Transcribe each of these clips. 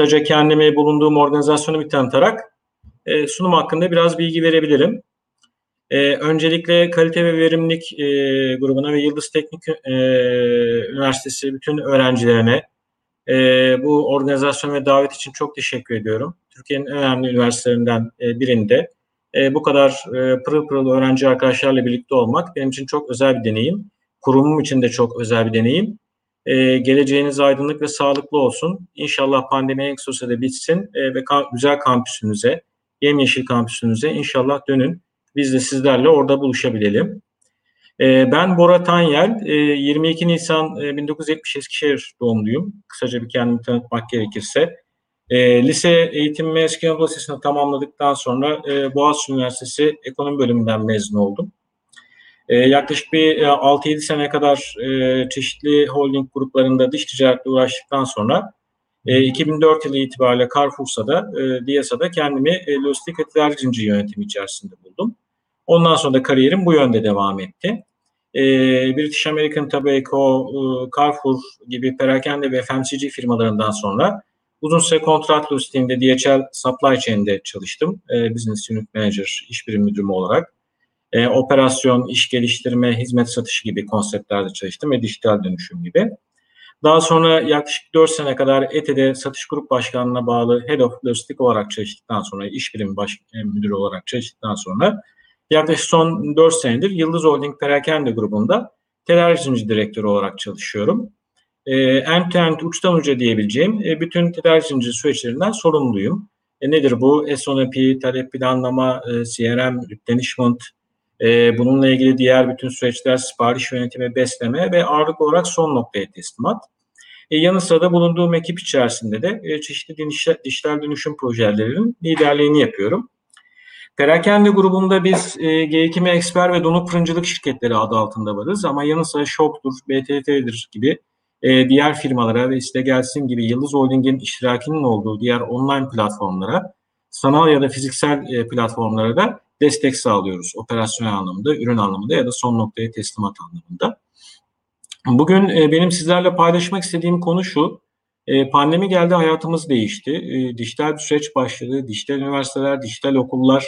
kısaca kendimi bulunduğum organizasyonu bir tanıtarak e, sunum hakkında biraz bilgi verebilirim. E, öncelikle kalite ve verimlilik e, grubuna ve Yıldız Teknik e, Üniversitesi bütün öğrencilerine e, bu organizasyon ve davet için çok teşekkür ediyorum. Türkiye'nin önemli üniversitelerinden e, birinde e, bu kadar e, pırıl pırıl öğrenci arkadaşlarla birlikte olmak benim için çok özel bir deneyim. Kurumum için de çok özel bir deneyim. E, geleceğiniz aydınlık ve sağlıklı olsun. İnşallah pandemi en kısa sürede bitsin e, ve ka- güzel kampüsünüze, yemyeşil kampüsünüze inşallah dönün. Biz de sizlerle orada buluşabilelim. E, ben Bora Tanyel, e, 22 Nisan e, 1970 Eskişehir doğumluyum. Kısaca bir kendimi tanıtmak gerekirse. E, lise eğitimimi Eski Anadolu Lisesi'ni tamamladıktan sonra e, Boğaziçi Üniversitesi Ekonomi Bölümünden mezun oldum. E, yaklaşık bir e, 6-7 sene kadar e, çeşitli holding gruplarında dış ticaretle uğraştıktan sonra e, 2004 yılı itibariyle Carrefour'da, e, DİASA'da kendimi e, lojistik ve tedarik zinciri yönetimi içerisinde buldum. Ondan sonra da kariyerim bu yönde devam etti. E, British American Tobacco, e, Carrefour gibi perakende ve FMCG firmalarından sonra uzun süre kontrat lojistiğinde DHL Supply Chain'de çalıştım. E, Business Unit Manager, iş birim müdürü olarak. E, operasyon, iş geliştirme, hizmet satışı gibi konseptlerde çalıştım ve dijital dönüşüm gibi. Daha sonra yaklaşık 4 sene kadar ETE'de satış grup başkanlığına bağlı Head of Logistik olarak çalıştıktan sonra, iş birimi baş, e, müdürü olarak çalıştıktan sonra yaklaşık son 4 senedir Yıldız Holding Perakende grubunda tedarik zinciri direktörü olarak çalışıyorum. E, end-to-end uçtan uca diyebileceğim e, bütün tedarik süreçlerinden sorumluyum. E, nedir bu? SONP, talep planlama, e, CRM, replenishment, e, bununla ilgili diğer bütün süreçler sipariş yönetimi, besleme ve ağırlık olarak son noktaya teslimat. E, yanı sıra da bulunduğum ekip içerisinde de e, çeşitli dijital, dijital dönüşüm projelerinin liderliğini yapıyorum. Perakende grubunda biz e, G2M Eksper ve Donuk Fırıncılık şirketleri adı altında varız ama yanı sıra Shop'tur, BTT'dir gibi e, diğer firmalara ve işte gelsin gibi Yıldız Holding'in iştirakinin olduğu diğer online platformlara, sanal ya da fiziksel e, platformlara da destek sağlıyoruz. Operasyonel anlamında, ürün anlamında ya da son noktaya teslimat anlamında. Bugün e, benim sizlerle paylaşmak istediğim konu şu. E, pandemi geldi, hayatımız değişti. E, dijital bir süreç başladı. Dijital üniversiteler, dijital okullar,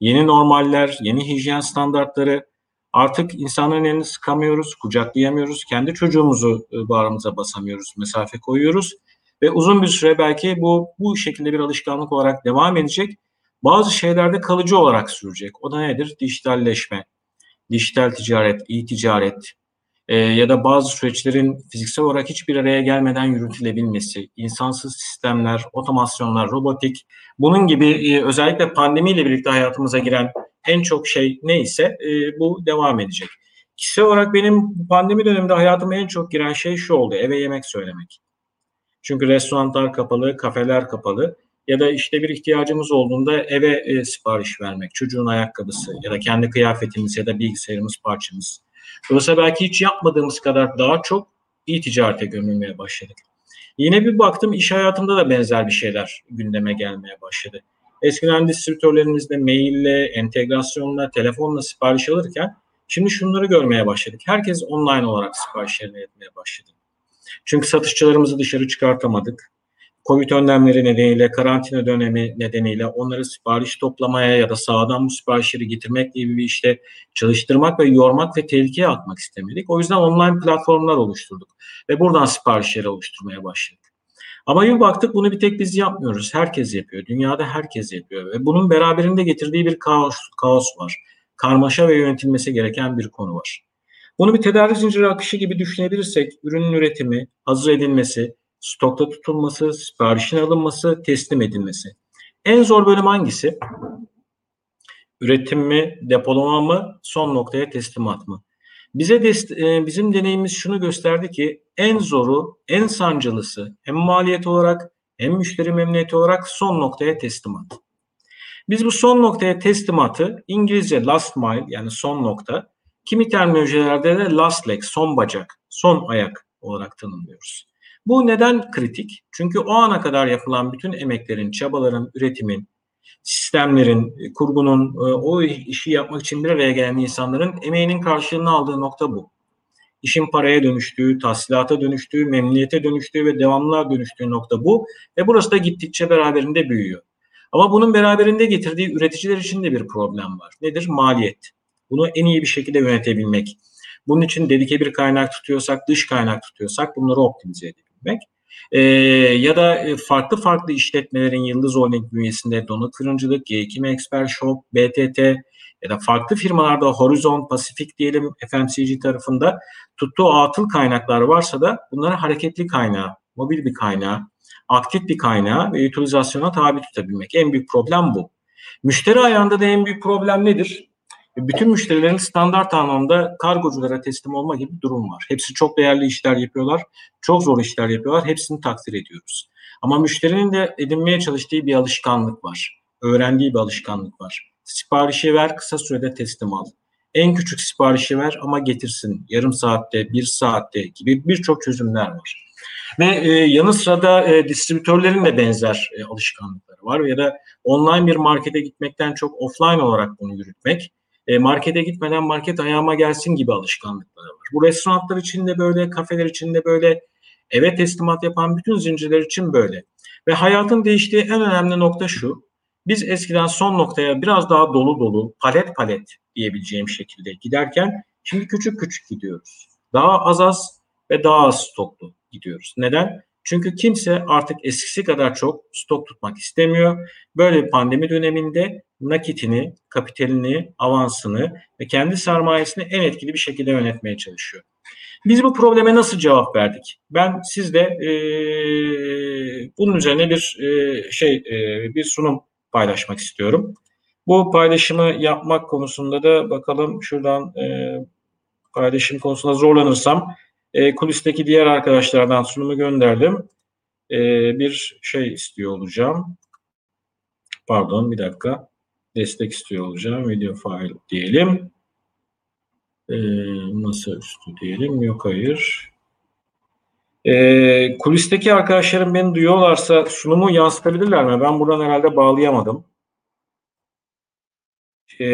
yeni normaller, yeni hijyen standartları. Artık insanların elini sıkamıyoruz, kucaklayamıyoruz. Kendi çocuğumuzu bağrımıza basamıyoruz, mesafe koyuyoruz. Ve uzun bir süre belki bu bu şekilde bir alışkanlık olarak devam edecek. Bazı şeylerde kalıcı olarak sürecek. O da nedir? Dijitalleşme, dijital ticaret, e-ticaret e, ya da bazı süreçlerin fiziksel olarak hiçbir araya gelmeden yürütülebilmesi, insansız sistemler, otomasyonlar, robotik, bunun gibi e, özellikle pandemiyle birlikte hayatımıza giren en çok şey neyse e, bu devam edecek. Kişisel olarak benim pandemi döneminde hayatıma en çok giren şey şu oldu, eve yemek söylemek. Çünkü restoranlar kapalı, kafeler kapalı ya da işte bir ihtiyacımız olduğunda eve e, sipariş vermek, çocuğun ayakkabısı ya da kendi kıyafetimiz ya da bilgisayarımız parçamız. Dolayısıyla belki hiç yapmadığımız kadar daha çok iyi ticarete gömülmeye başladık. Yine bir baktım iş hayatında da benzer bir şeyler gündeme gelmeye başladı. Eskiden distribütörlerimizde maille, entegrasyonla, telefonla sipariş alırken şimdi şunları görmeye başladık. Herkes online olarak siparişlerini etmeye başladı. Çünkü satışçılarımızı dışarı çıkartamadık. Covid önlemleri nedeniyle, karantina dönemi nedeniyle onları sipariş toplamaya ya da sağdan bu siparişleri getirmek gibi bir işte çalıştırmak ve yormak ve tehlikeye atmak istemedik. O yüzden online platformlar oluşturduk ve buradan siparişleri oluşturmaya başladık. Ama bir baktık bunu bir tek biz yapmıyoruz. Herkes yapıyor. Dünyada herkes yapıyor. Ve bunun beraberinde getirdiği bir kaos, kaos var. Karmaşa ve yönetilmesi gereken bir konu var. Bunu bir tedarik zinciri akışı gibi düşünebilirsek ürünün üretimi, hazır edilmesi, stokta tutulması, siparişin alınması, teslim edilmesi. En zor bölüm hangisi? Üretim mi, depolama mı, son noktaya teslimat mı? Bize dest- e, bizim deneyimimiz şunu gösterdi ki en zoru, en sancılısı hem maliyet olarak hem müşteri memnuniyeti olarak son noktaya teslimat. Biz bu son noktaya teslimatı İngilizce last mile yani son nokta, kimi terminolojilerde de last leg, son bacak, son ayak olarak tanımlıyoruz. Bu neden kritik? Çünkü o ana kadar yapılan bütün emeklerin, çabaların, üretimin, sistemlerin, e, kurgunun, e, o işi yapmak için bir araya gelen insanların emeğinin karşılığını aldığı nokta bu. işin paraya dönüştüğü, tahsilata dönüştüğü, memnuniyete dönüştüğü ve devamlılığa dönüştüğü nokta bu. Ve burası da gittikçe beraberinde büyüyor. Ama bunun beraberinde getirdiği üreticiler için de bir problem var. Nedir? Maliyet. Bunu en iyi bir şekilde yönetebilmek. Bunun için dedike bir kaynak tutuyorsak, dış kaynak tutuyorsak bunları optimize edebilmek. Ee, ya da e, farklı farklı işletmelerin Yıldız Holding bünyesinde Donut Fırıncılık, G2 Expert Shop, BTT ya da farklı firmalarda Horizon, Pasifik diyelim FMCG tarafında tuttuğu atıl kaynaklar varsa da bunları hareketli kaynağı, mobil bir kaynağı, aktif bir kaynağı ve utilizasyona tabi tutabilmek. En büyük problem bu. Müşteri ayağında da en büyük problem nedir? Bütün müşterilerin standart anlamda kargoculara teslim olma gibi bir durum var. Hepsi çok değerli işler yapıyorlar, çok zor işler yapıyorlar. Hepsini takdir ediyoruz. Ama müşterinin de edinmeye çalıştığı bir alışkanlık var. Öğrendiği bir alışkanlık var. Siparişi ver, kısa sürede teslim al. En küçük siparişi ver ama getirsin. Yarım saatte, bir saatte gibi birçok çözümler var. Ve e, yanı sırada e, distribütörlerin de benzer e, alışkanlıkları var ya da online bir markete gitmekten çok offline olarak bunu yürütmek. E, markete gitmeden market ayağıma gelsin gibi alışkanlıkları var. Bu restoranlar için de böyle, kafeler için de böyle, eve teslimat yapan bütün zincirler için böyle. Ve hayatın değiştiği en önemli nokta şu. Biz eskiden son noktaya biraz daha dolu dolu, palet palet diyebileceğim şekilde giderken şimdi küçük küçük gidiyoruz. Daha az az ve daha az stoklu gidiyoruz. Neden? Çünkü kimse artık eskisi kadar çok stok tutmak istemiyor. Böyle bir pandemi döneminde nakitini, kapitalini, avansını ve kendi sermayesini en etkili bir şekilde yönetmeye çalışıyor. Biz bu probleme nasıl cevap verdik? Ben sizde e, bunun üzerine bir e, şey e, bir sunum paylaşmak istiyorum. Bu paylaşımı yapmak konusunda da bakalım şuradan e, paylaşım konusunda zorlanırsam e, kulisteki diğer arkadaşlardan sunumu gönderdim. E, bir şey istiyor olacağım. Pardon bir dakika. Destek istiyor olacağım. Video file diyelim. E, masa üstü diyelim. Yok hayır. E, kulisteki arkadaşlarım beni duyuyorlarsa sunumu yansıtabilirler mi? Ben buradan herhalde bağlayamadım. E,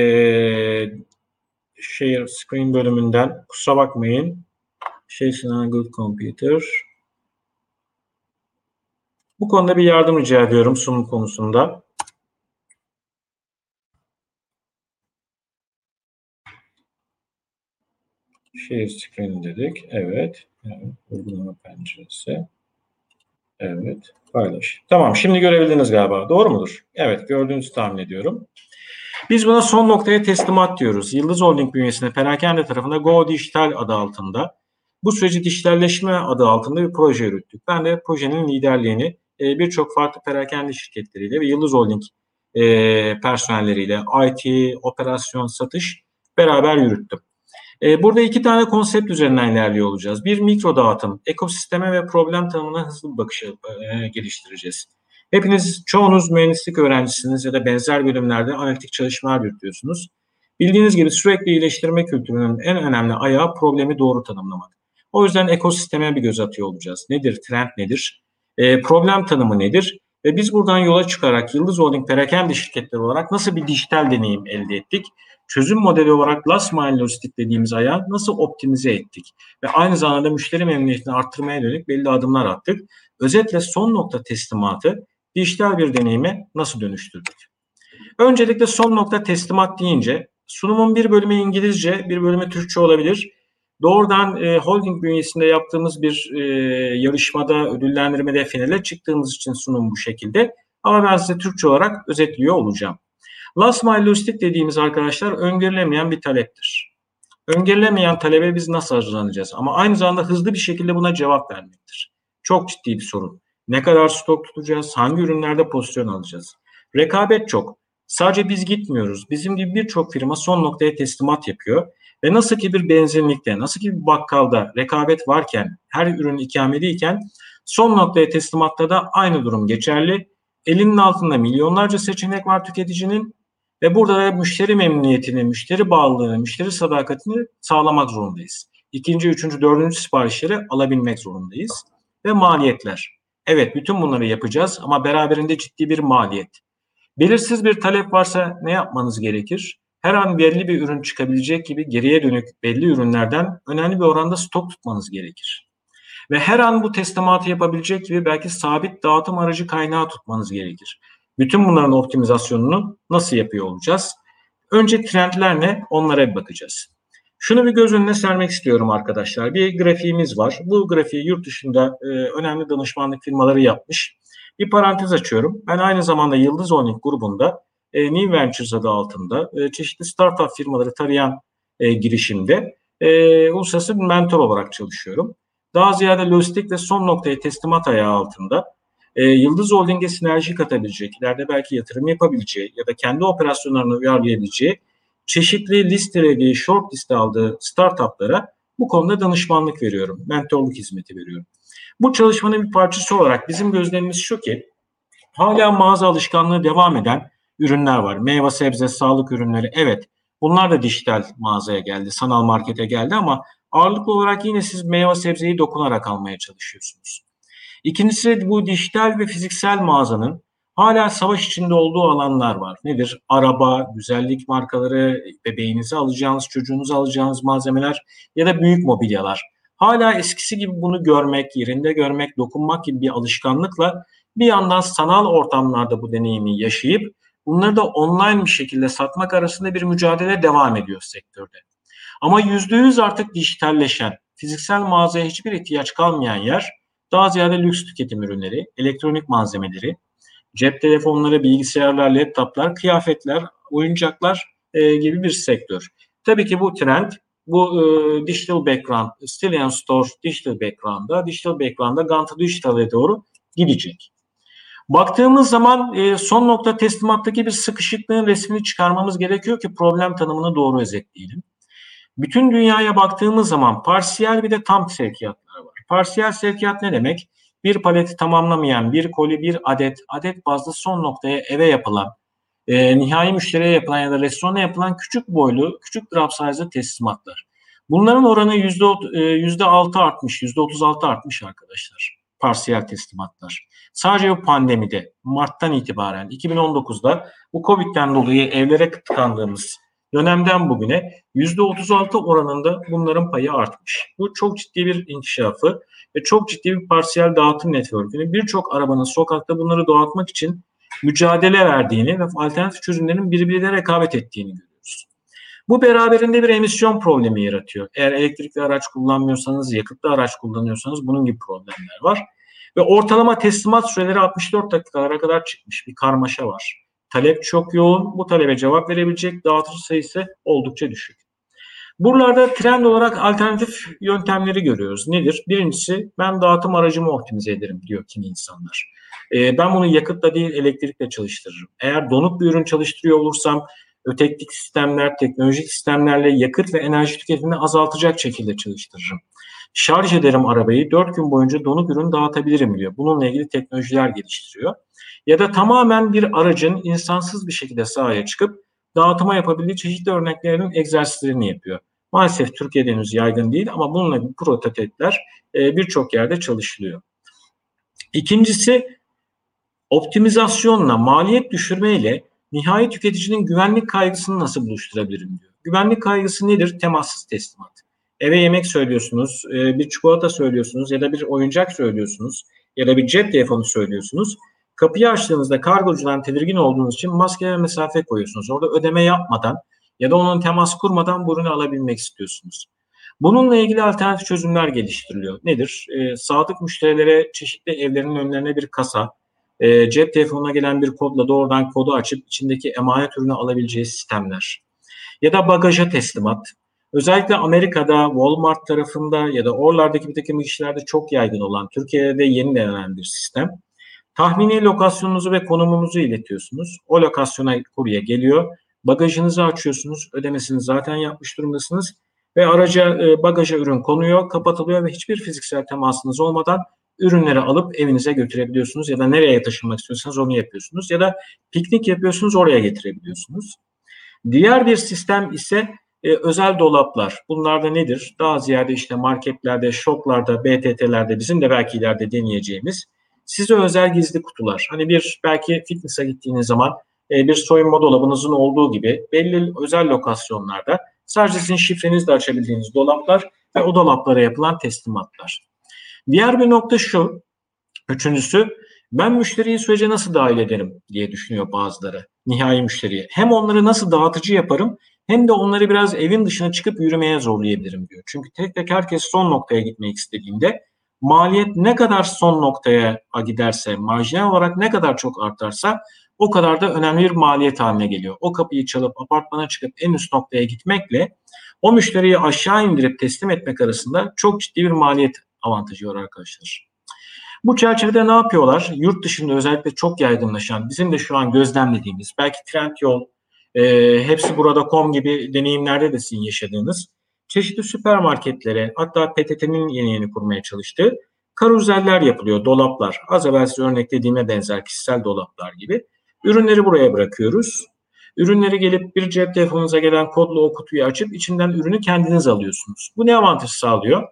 share screen bölümünden kusura bakmayın. Jason on a good computer. Bu konuda bir yardım rica ediyorum sunum konusunda. Share screen dedik. Evet. evet. Uygulama penceresi. Evet. Paylaş. Tamam. Şimdi görebildiniz galiba. Doğru mudur? Evet. Gördüğünüzü tahmin ediyorum. Biz buna son noktaya teslimat diyoruz. Yıldız Holding bünyesinde perakende tarafında Go Dijital adı altında bu süreci dijitalleşme adı altında bir proje yürüttük. Ben de projenin liderliğini e, birçok farklı perakende şirketleriyle ve Yıldız Holding e, personelleriyle IT, operasyon, satış beraber yürüttüm. E, burada iki tane konsept üzerinden ilerliyor olacağız. Bir mikro dağıtım, ekosisteme ve problem tanımına hızlı bir bakış e, geliştireceğiz. Hepiniz, çoğunuz mühendislik öğrencisiniz ya da benzer bölümlerde analitik çalışmalar yürütüyorsunuz. Bildiğiniz gibi sürekli iyileştirme kültürünün en önemli ayağı problemi doğru tanımlamak. O yüzden ekosisteme bir göz atıyor olacağız. Nedir, trend nedir, e, problem tanımı nedir? Ve biz buradan yola çıkarak Yıldız Holding perakende şirketleri olarak nasıl bir dijital deneyim elde ettik? Çözüm modeli olarak last mile lojistik dediğimiz ayağı nasıl optimize ettik? Ve aynı zamanda müşteri memnuniyetini arttırmaya dönük belli adımlar attık. Özetle son nokta teslimatı dijital bir deneyime nasıl dönüştürdük? Öncelikle son nokta teslimat deyince sunumun bir bölümü İngilizce, bir bölümü Türkçe olabilir. Doğrudan e, holding bünyesinde yaptığımız bir e, yarışmada, ödüllendirmede finale çıktığımız için sunum bu şekilde. Ama ben size Türkçe olarak özetliyor olacağım. Last mile logistik dediğimiz arkadaşlar öngörülemeyen bir taleptir. Öngörülemeyen talebe biz nasıl hazırlanacağız? Ama aynı zamanda hızlı bir şekilde buna cevap vermektir. Çok ciddi bir sorun. Ne kadar stok tutacağız? Hangi ürünlerde pozisyon alacağız? Rekabet çok. Sadece biz gitmiyoruz. Bizim gibi birçok firma son noktaya teslimat yapıyor ve nasıl ki bir benzinlikte, nasıl ki bir bakkalda rekabet varken, her ürün ikameliyken son noktaya teslimatta da aynı durum geçerli. Elinin altında milyonlarca seçenek var tüketicinin ve burada da müşteri memnuniyetini, müşteri bağlılığını, müşteri sadakatini sağlamak zorundayız. İkinci, üçüncü, dördüncü siparişleri alabilmek zorundayız. Ve maliyetler. Evet bütün bunları yapacağız ama beraberinde ciddi bir maliyet. Belirsiz bir talep varsa ne yapmanız gerekir? her an belli bir ürün çıkabilecek gibi geriye dönük belli ürünlerden önemli bir oranda stok tutmanız gerekir. Ve her an bu teslimatı yapabilecek gibi belki sabit dağıtım aracı kaynağı tutmanız gerekir. Bütün bunların optimizasyonunu nasıl yapıyor olacağız? Önce trendler ne? Onlara bir bakacağız. Şunu bir göz önüne sermek istiyorum arkadaşlar. Bir grafiğimiz var. Bu grafiği yurt dışında e, önemli danışmanlık firmaları yapmış. Bir parantez açıyorum. Ben aynı zamanda Yıldız Holding grubunda e, New Ventures adı altında e, çeşitli startup firmaları tarayan e, girişimde e, uluslararası bir mentor olarak çalışıyorum. Daha ziyade lojistik ve son noktaya teslimat ayağı altında e, Yıldız Holding'e sinerji katabilecek, ileride belki yatırım yapabileceği ya da kendi operasyonlarını uyarlayabileceği çeşitli listelediği, short liste aldığı startuplara bu konuda danışmanlık veriyorum, mentorluk hizmeti veriyorum. Bu çalışmanın bir parçası olarak bizim gözlemimiz şu ki hala mağaza alışkanlığı devam eden ürünler var. Meyve, sebze, sağlık ürünleri evet bunlar da dijital mağazaya geldi, sanal markete geldi ama ağırlıklı olarak yine siz meyve sebzeyi dokunarak almaya çalışıyorsunuz. İkincisi bu dijital ve fiziksel mağazanın hala savaş içinde olduğu alanlar var. Nedir? Araba, güzellik markaları, bebeğinizi alacağınız, çocuğunuzu alacağınız malzemeler ya da büyük mobilyalar. Hala eskisi gibi bunu görmek, yerinde görmek, dokunmak gibi bir alışkanlıkla bir yandan sanal ortamlarda bu deneyimi yaşayıp bunları da online bir şekilde satmak arasında bir mücadele devam ediyor sektörde. Ama yüzde yüz artık dijitalleşen, fiziksel mağazaya hiçbir ihtiyaç kalmayan yer daha ziyade lüks tüketim ürünleri, elektronik malzemeleri, cep telefonları, bilgisayarlar, laptoplar, kıyafetler, oyuncaklar e, gibi bir sektör. Tabii ki bu trend bu e, digital background, still and store digital background'da, digital background'da Gantt Digital'e doğru gidecek. Baktığımız zaman e, son nokta teslimattaki bir sıkışıklığın resmini çıkarmamız gerekiyor ki problem tanımını doğru özetleyelim. Bütün dünyaya baktığımız zaman parsiyel bir de tam sevkiyatlar var. Parsiyel sevkiyat ne demek? Bir paleti tamamlamayan bir koli, bir adet, adet bazlı son noktaya eve yapılan, e, nihai müşteriye yapılan ya da restorana yapılan küçük boylu, küçük drop size teslimatlar. Bunların oranı yüzde e, yüzde altı artmış, yüzde otuz altı artmış arkadaşlar. Parsiyel teslimatlar. Sadece bu pandemide Mart'tan itibaren 2019'da bu Covid'den dolayı evlere tıkandığımız dönemden bugüne %36 oranında bunların payı artmış. Bu çok ciddi bir inkişafı ve çok ciddi bir parsiyel dağıtım network'ünü birçok arabanın sokakta bunları dağıtmak için mücadele verdiğini ve alternatif çözümlerin birbiriyle rekabet ettiğini görüyoruz. Bu beraberinde bir emisyon problemi yaratıyor. Eğer elektrikli araç kullanmıyorsanız, yakıtlı araç kullanıyorsanız bunun gibi problemler var. Ve ortalama teslimat süreleri 64 dakikalara kadar çıkmış bir karmaşa var. Talep çok yoğun. Bu talebe cevap verebilecek dağıtıcı sayısı oldukça düşük. Buralarda trend olarak alternatif yöntemleri görüyoruz. Nedir? Birincisi ben dağıtım aracımı optimize ederim diyor kimi insanlar. Ee, ben bunu yakıtla değil elektrikle çalıştırırım. Eğer donuk bir ürün çalıştırıyor olursam öteklik sistemler, teknolojik sistemlerle yakıt ve enerji tüketimini azaltacak şekilde çalıştırırım. Şarj ederim arabayı 4 gün boyunca donuk ürün dağıtabilirim diyor. Bununla ilgili teknolojiler geliştiriyor. Ya da tamamen bir aracın insansız bir şekilde sahaya çıkıp dağıtıma yapabildiği çeşitli örneklerin egzersizlerini yapıyor. Maalesef Türkiye'de henüz yaygın değil ama bununla bir prototipler e, birçok yerde çalışılıyor. İkincisi optimizasyonla, maliyet düşürmeyle nihai tüketicinin güvenlik kaygısını nasıl buluşturabilirim diyor. Güvenlik kaygısı nedir? Temassız teslimat. Eve yemek söylüyorsunuz, e, bir çikolata söylüyorsunuz ya da bir oyuncak söylüyorsunuz ya da bir cep telefonu söylüyorsunuz. Kapıyı açtığınızda kargocudan tedirgin olduğunuz için maske ve mesafe koyuyorsunuz. Orada ödeme yapmadan ya da onun temas kurmadan bu ürünü alabilmek istiyorsunuz. Bununla ilgili alternatif çözümler geliştiriliyor. Nedir? E, sadık müşterilere çeşitli evlerinin önlerine bir kasa, e, cep telefonuna gelen bir kodla doğrudan kodu açıp içindeki emanet ürünü alabileceği sistemler. Ya da bagaja teslimat. Özellikle Amerika'da, Walmart tarafında ya da oralardaki bir takım işlerde çok yaygın olan, Türkiye'de de yeni denenen bir sistem. Tahmini lokasyonunuzu ve konumunuzu iletiyorsunuz. O lokasyona kurye geliyor. Bagajınızı açıyorsunuz. Ödemesini zaten yapmış durumdasınız. Ve araca e, bagaja ürün konuyor, kapatılıyor ve hiçbir fiziksel temasınız olmadan ürünleri alıp evinize götürebiliyorsunuz ya da nereye taşınmak istiyorsanız onu yapıyorsunuz ya da piknik yapıyorsunuz oraya getirebiliyorsunuz. Diğer bir sistem ise e, özel dolaplar. Bunlar da nedir? Daha ziyade işte marketlerde, shoplarda, BTT'lerde bizim de belki ileride deneyeceğimiz size özel gizli kutular. Hani bir belki fitness'a gittiğiniz zaman e, bir soyunma dolabınızın olduğu gibi belli özel lokasyonlarda sadece sizin şifrenizle açabildiğiniz dolaplar ve o dolaplara yapılan teslimatlar. Diğer bir nokta şu, üçüncüsü ben müşteriyi sürece nasıl dahil ederim diye düşünüyor bazıları nihai müşteriye. Hem onları nasıl dağıtıcı yaparım hem de onları biraz evin dışına çıkıp yürümeye zorlayabilirim diyor. Çünkü tek tek herkes son noktaya gitmek istediğinde maliyet ne kadar son noktaya giderse, marjinal olarak ne kadar çok artarsa o kadar da önemli bir maliyet haline geliyor. O kapıyı çalıp apartmana çıkıp en üst noktaya gitmekle o müşteriyi aşağı indirip teslim etmek arasında çok ciddi bir maliyet avantajı var arkadaşlar. Bu çerçevede ne yapıyorlar? Yurt dışında özellikle çok yaygınlaşan, bizim de şu an gözlemlediğimiz, belki Trendyol, e, hepsi burada com gibi deneyimlerde de sizin yaşadığınız çeşitli süpermarketlere hatta PTT'nin yeni yeni kurmaya çalıştığı karuzeller yapılıyor, dolaplar. Az evvel size örneklediğime benzer kişisel dolaplar gibi. Ürünleri buraya bırakıyoruz. Ürünleri gelip bir cep telefonunuza gelen kodlu o kutuyu açıp içinden ürünü kendiniz alıyorsunuz. Bu ne avantaj sağlıyor?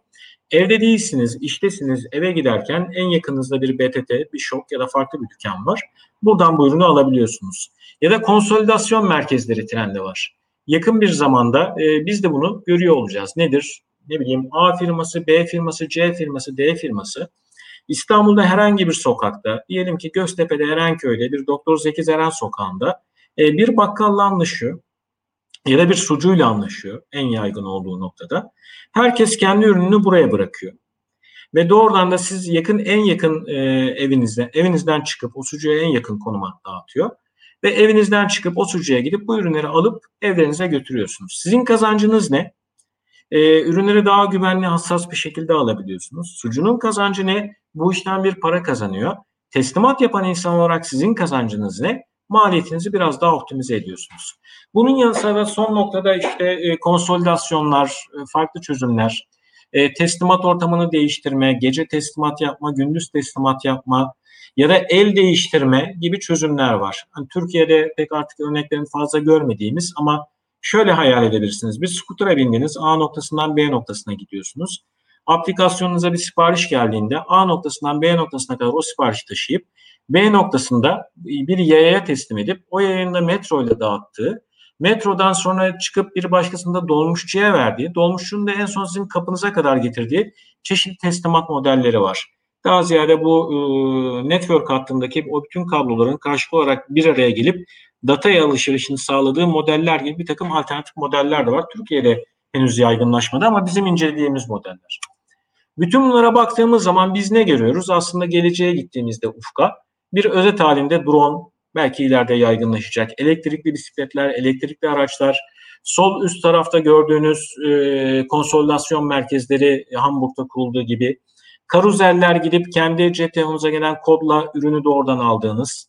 Evde değilsiniz, iştesiniz, eve giderken en yakınınızda bir BTT, bir şok ya da farklı bir dükkan var. Buradan bu ürünü alabiliyorsunuz. Ya da konsolidasyon merkezleri trende var. Yakın bir zamanda e, biz de bunu görüyor olacağız. Nedir? Ne bileyim A firması, B firması, C firması, D firması. İstanbul'da herhangi bir sokakta, diyelim ki Göztepe'de Erenköy'de bir Doktor Zeki Zeren sokağında e, bir bakkalla anlaşıyor ya da bir sucuyla anlaşıyor en yaygın olduğu noktada. Herkes kendi ürününü buraya bırakıyor. Ve doğrudan da siz yakın en yakın e, evinizden evinizden çıkıp o sucuya en yakın konuma dağıtıyor. Ve evinizden çıkıp o sucuya gidip bu ürünleri alıp evlerinize götürüyorsunuz. Sizin kazancınız ne? E, ürünleri daha güvenli, hassas bir şekilde alabiliyorsunuz. Sucunun kazancı ne? Bu işten bir para kazanıyor. Teslimat yapan insan olarak sizin kazancınız ne? Maliyetinizi biraz daha optimize ediyorsunuz. Bunun yanı sıra son noktada işte e, konsolidasyonlar, e, farklı çözümler, e, teslimat ortamını değiştirme, gece teslimat yapma, gündüz teslimat yapma ya da el değiştirme gibi çözümler var. Hani Türkiye'de pek artık örneklerini fazla görmediğimiz ama şöyle hayal edebilirsiniz. Bir skutura bindiniz, A noktasından B noktasına gidiyorsunuz. Aplikasyonunuza bir sipariş geldiğinde A noktasından B noktasına kadar o siparişi taşıyıp B noktasında bir yayaya teslim edip o yayında metro ile dağıttığı Metrodan sonra çıkıp bir başkasında dolmuşçuya verdiği, dolmuşçunun da en son sizin kapınıza kadar getirdiği çeşitli teslimat modelleri var. Daha ziyade bu e, network hattındaki o bütün kabloların karşılıklı olarak bir araya gelip data alışverişini sağladığı modeller gibi bir takım alternatif modeller de var. Türkiye'de henüz yaygınlaşmadı ama bizim incelediğimiz modeller. Bütün bunlara baktığımız zaman biz ne görüyoruz? Aslında geleceğe gittiğimizde ufka bir özet halinde drone, belki ileride yaygınlaşacak. Elektrikli bisikletler, elektrikli araçlar, sol üst tarafta gördüğünüz e, konsolidasyon merkezleri Hamburg'da kurulduğu gibi karuzeller gidip kendi cep telefonunuza gelen kodla ürünü doğrudan aldığınız,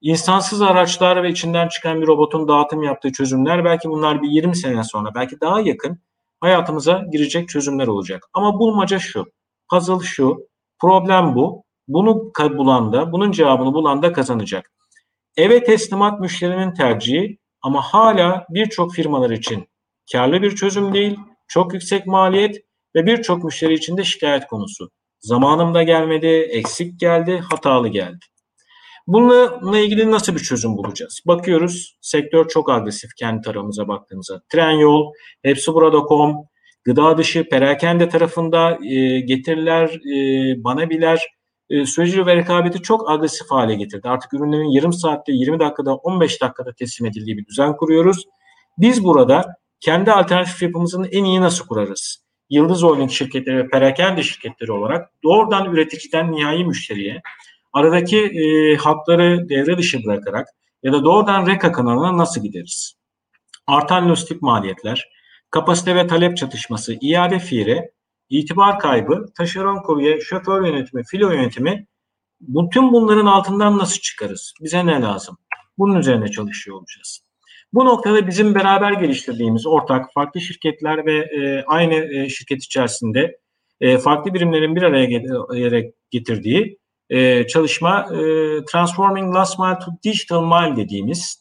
insansız araçlar ve içinden çıkan bir robotun dağıtım yaptığı çözümler belki bunlar bir 20 sene sonra belki daha yakın hayatımıza girecek çözümler olacak. Ama bulmaca şu, puzzle şu, problem bu. Bunu bulan da, bunun cevabını bulan da kazanacak. Eve teslimat müşterinin tercihi ama hala birçok firmalar için karlı bir çözüm değil, çok yüksek maliyet ve birçok müşteri için de şikayet konusu. Zamanımda gelmedi, eksik geldi, hatalı geldi. Bununla ilgili nasıl bir çözüm bulacağız? Bakıyoruz, sektör çok agresif kendi tarafımıza baktığımızda. Tren yol, hepsi burada.com, gıda dışı, perakende tarafında e, getiriler, e, banabiler, e, süreci ve rekabeti çok agresif hale getirdi. Artık ürünlerin yarım saatte, 20 dakikada, 15 dakikada teslim edildiği bir düzen kuruyoruz. Biz burada kendi alternatif yapımızın en iyi nasıl kurarız? Yıldız Holding şirketleri ve perakende şirketleri olarak doğrudan üreticiden nihai müşteriye aradaki e, hatları devre dışı bırakarak ya da doğrudan reka kanalına nasıl gideriz? Artan lojistik maliyetler, kapasite ve talep çatışması, iade fiili itibar kaybı, taşeron kurye, şoför yönetimi, filo yönetimi bütün bunların altından nasıl çıkarız? Bize ne lazım? Bunun üzerine çalışıyor olacağız. Bu noktada bizim beraber geliştirdiğimiz ortak farklı şirketler ve e, aynı e, şirket içerisinde e, farklı birimlerin bir araya getirdiği e, çalışma e, Transforming Last Mile to Digital Mile dediğimiz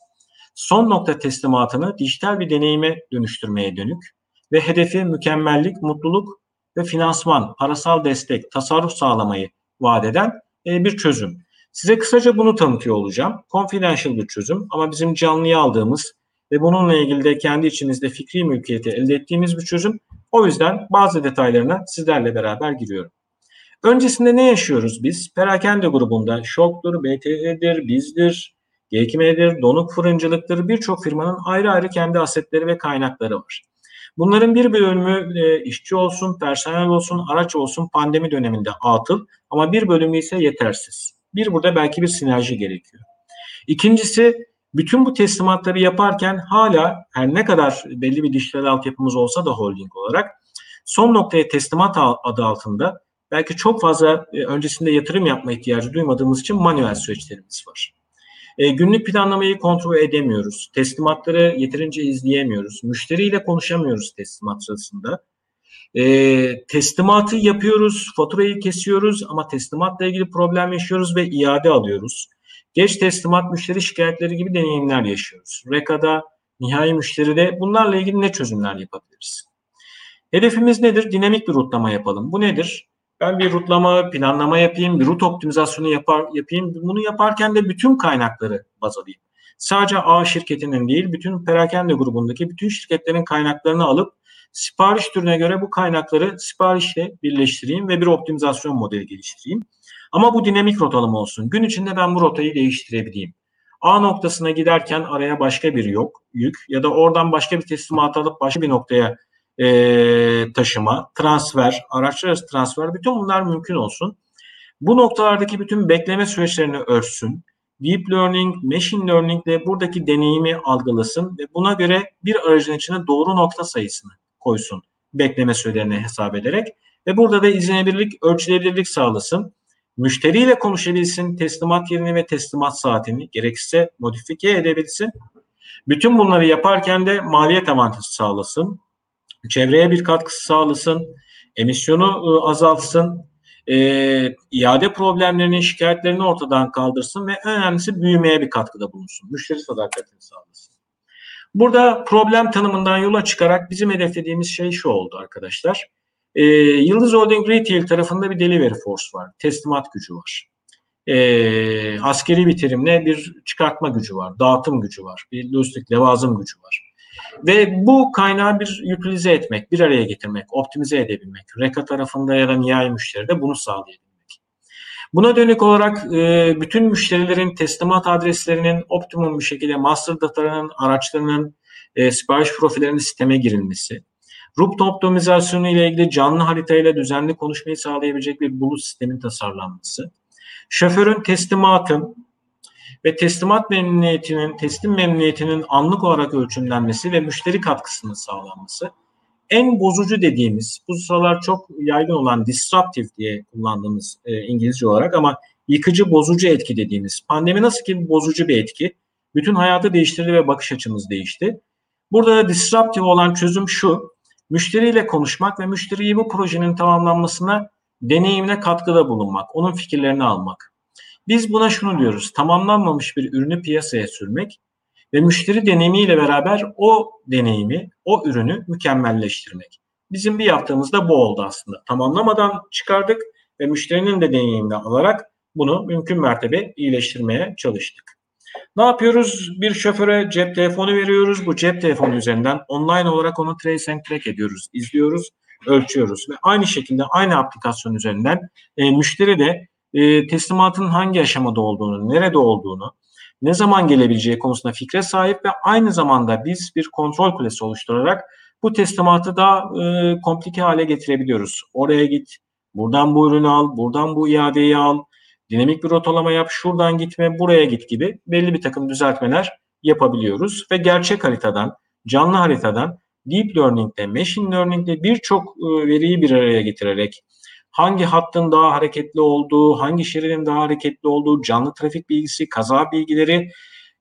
son nokta teslimatını dijital bir deneyime dönüştürmeye dönük ve hedefi mükemmellik, mutluluk ve finansman, parasal destek, tasarruf sağlamayı vaat eden e, bir çözüm. Size kısaca bunu tanıtıyor olacağım. Confidential bir çözüm ama bizim canlıya aldığımız ve bununla ilgili de kendi içimizde fikri mülkiyeti elde ettiğimiz bir çözüm. O yüzden bazı detaylarına sizlerle beraber giriyorum. Öncesinde ne yaşıyoruz biz? Perakende grubunda Şok'tur, BTE'dir, Biz'dir, G2M'dir, Donuk Fırıncılık'tır birçok firmanın ayrı ayrı kendi asetleri ve kaynakları var. Bunların bir bölümü e, işçi olsun, personel olsun, araç olsun pandemi döneminde atıl ama bir bölümü ise yetersiz. Bir burada belki bir sinerji gerekiyor. İkincisi bütün bu teslimatları yaparken hala her ne kadar belli bir dijital altyapımız olsa da holding olarak son noktaya teslimat adı altında belki çok fazla e, öncesinde yatırım yapma ihtiyacı duymadığımız için manuel süreçlerimiz var. E, günlük planlamayı kontrol edemiyoruz. Teslimatları yeterince izleyemiyoruz. Müşteriyle konuşamıyoruz teslimat sırasında. E, teslimatı yapıyoruz, faturayı kesiyoruz ama teslimatla ilgili problem yaşıyoruz ve iade alıyoruz. Geç teslimat müşteri şikayetleri gibi deneyimler yaşıyoruz. Reka'da, nihai müşteride bunlarla ilgili ne çözümler yapabiliriz? Hedefimiz nedir? Dinamik bir rutlama yapalım. Bu nedir? Ben bir rutlama, planlama yapayım, bir rut optimizasyonu yapar, yapayım. Bunu yaparken de bütün kaynakları baz alayım. Sadece A şirketinin değil, bütün perakende grubundaki bütün şirketlerin kaynaklarını alıp sipariş türüne göre bu kaynakları siparişle birleştireyim ve bir optimizasyon modeli geliştireyim. Ama bu dinamik rotalama olsun. Gün içinde ben bu rotayı değiştirebileyim. A noktasına giderken araya başka bir yok, yük ya da oradan başka bir teslimat alıp başka bir noktaya e, taşıma, transfer, araçlar arası transfer bütün bunlar mümkün olsun. Bu noktalardaki bütün bekleme süreçlerini örsün. Deep Learning, Machine Learning de buradaki deneyimi algılasın ve buna göre bir aracın içine doğru nokta sayısını koysun bekleme sürelerini hesap ederek ve burada da izlenebilirlik, ölçülebilirlik sağlasın. Müşteriyle konuşabilsin, teslimat yerini ve teslimat saatini gerekirse modifike edebilsin. Bütün bunları yaparken de maliyet avantajı sağlasın çevreye bir katkısı sağlasın, emisyonu ıı, azaltsın, e, iade problemlerini, şikayetlerini ortadan kaldırsın ve önemlisi büyümeye bir katkıda bulunsun. Müşteri sadakatini sağlasın. Burada problem tanımından yola çıkarak bizim hedeflediğimiz şey şu oldu arkadaşlar. E, Yıldız Holding Retail tarafında bir delivery force var. Teslimat gücü var. E, askeri bitirimle bir çıkartma gücü var. Dağıtım gücü var. Bir lojistik levazım gücü var. Ve bu kaynağı bir utilize etmek, bir araya getirmek, optimize edebilmek. Reka tarafında ya da nihai müşteride bunu sağlayabilmek. Buna dönük olarak e, bütün müşterilerin teslimat adreslerinin optimum bir şekilde master datalarının, araçlarının, e, sipariş profillerinin sisteme girilmesi, Rupt optimizasyonu ile ilgili canlı haritayla düzenli konuşmayı sağlayabilecek bir bulut sistemin tasarlanması, şoförün teslimatın ve teslimat memnuniyetinin, teslim memnuniyetinin anlık olarak ölçümlenmesi ve müşteri katkısının sağlanması. En bozucu dediğimiz, bu sıralar çok yaygın olan disruptive diye kullandığımız e, İngilizce olarak ama yıkıcı, bozucu etki dediğimiz. Pandemi nasıl ki bozucu bir etki. Bütün hayatı değiştirdi ve bakış açımız değişti. Burada da disruptive olan çözüm şu. Müşteriyle konuşmak ve müşteriyi bu projenin tamamlanmasına deneyimine katkıda bulunmak, onun fikirlerini almak. Biz buna şunu diyoruz. Tamamlanmamış bir ürünü piyasaya sürmek ve müşteri deneyimiyle beraber o deneyimi, o ürünü mükemmelleştirmek. Bizim bir yaptığımız da bu oldu aslında. Tamamlamadan çıkardık ve müşterinin de deneyimini alarak bunu mümkün mertebe iyileştirmeye çalıştık. Ne yapıyoruz? Bir şoföre cep telefonu veriyoruz. Bu cep telefonu üzerinden online olarak onu trace and track ediyoruz, izliyoruz, ölçüyoruz ve aynı şekilde aynı aplikasyon üzerinden e, müşteri de e, teslimatın hangi aşamada olduğunu, nerede olduğunu, ne zaman gelebileceği konusunda fikre sahip ve aynı zamanda biz bir kontrol kulesi oluşturarak bu teslimatı daha e, komplike hale getirebiliyoruz. Oraya git, buradan bu ürünü al, buradan bu iadeyi al, dinamik bir rotalama yap, şuradan gitme, buraya git gibi belli bir takım düzeltmeler yapabiliyoruz ve gerçek haritadan, canlı haritadan deep learning'de, machine learning'de birçok e, veriyi bir araya getirerek hangi hattın daha hareketli olduğu, hangi şeridin daha hareketli olduğu, canlı trafik bilgisi, kaza bilgileri,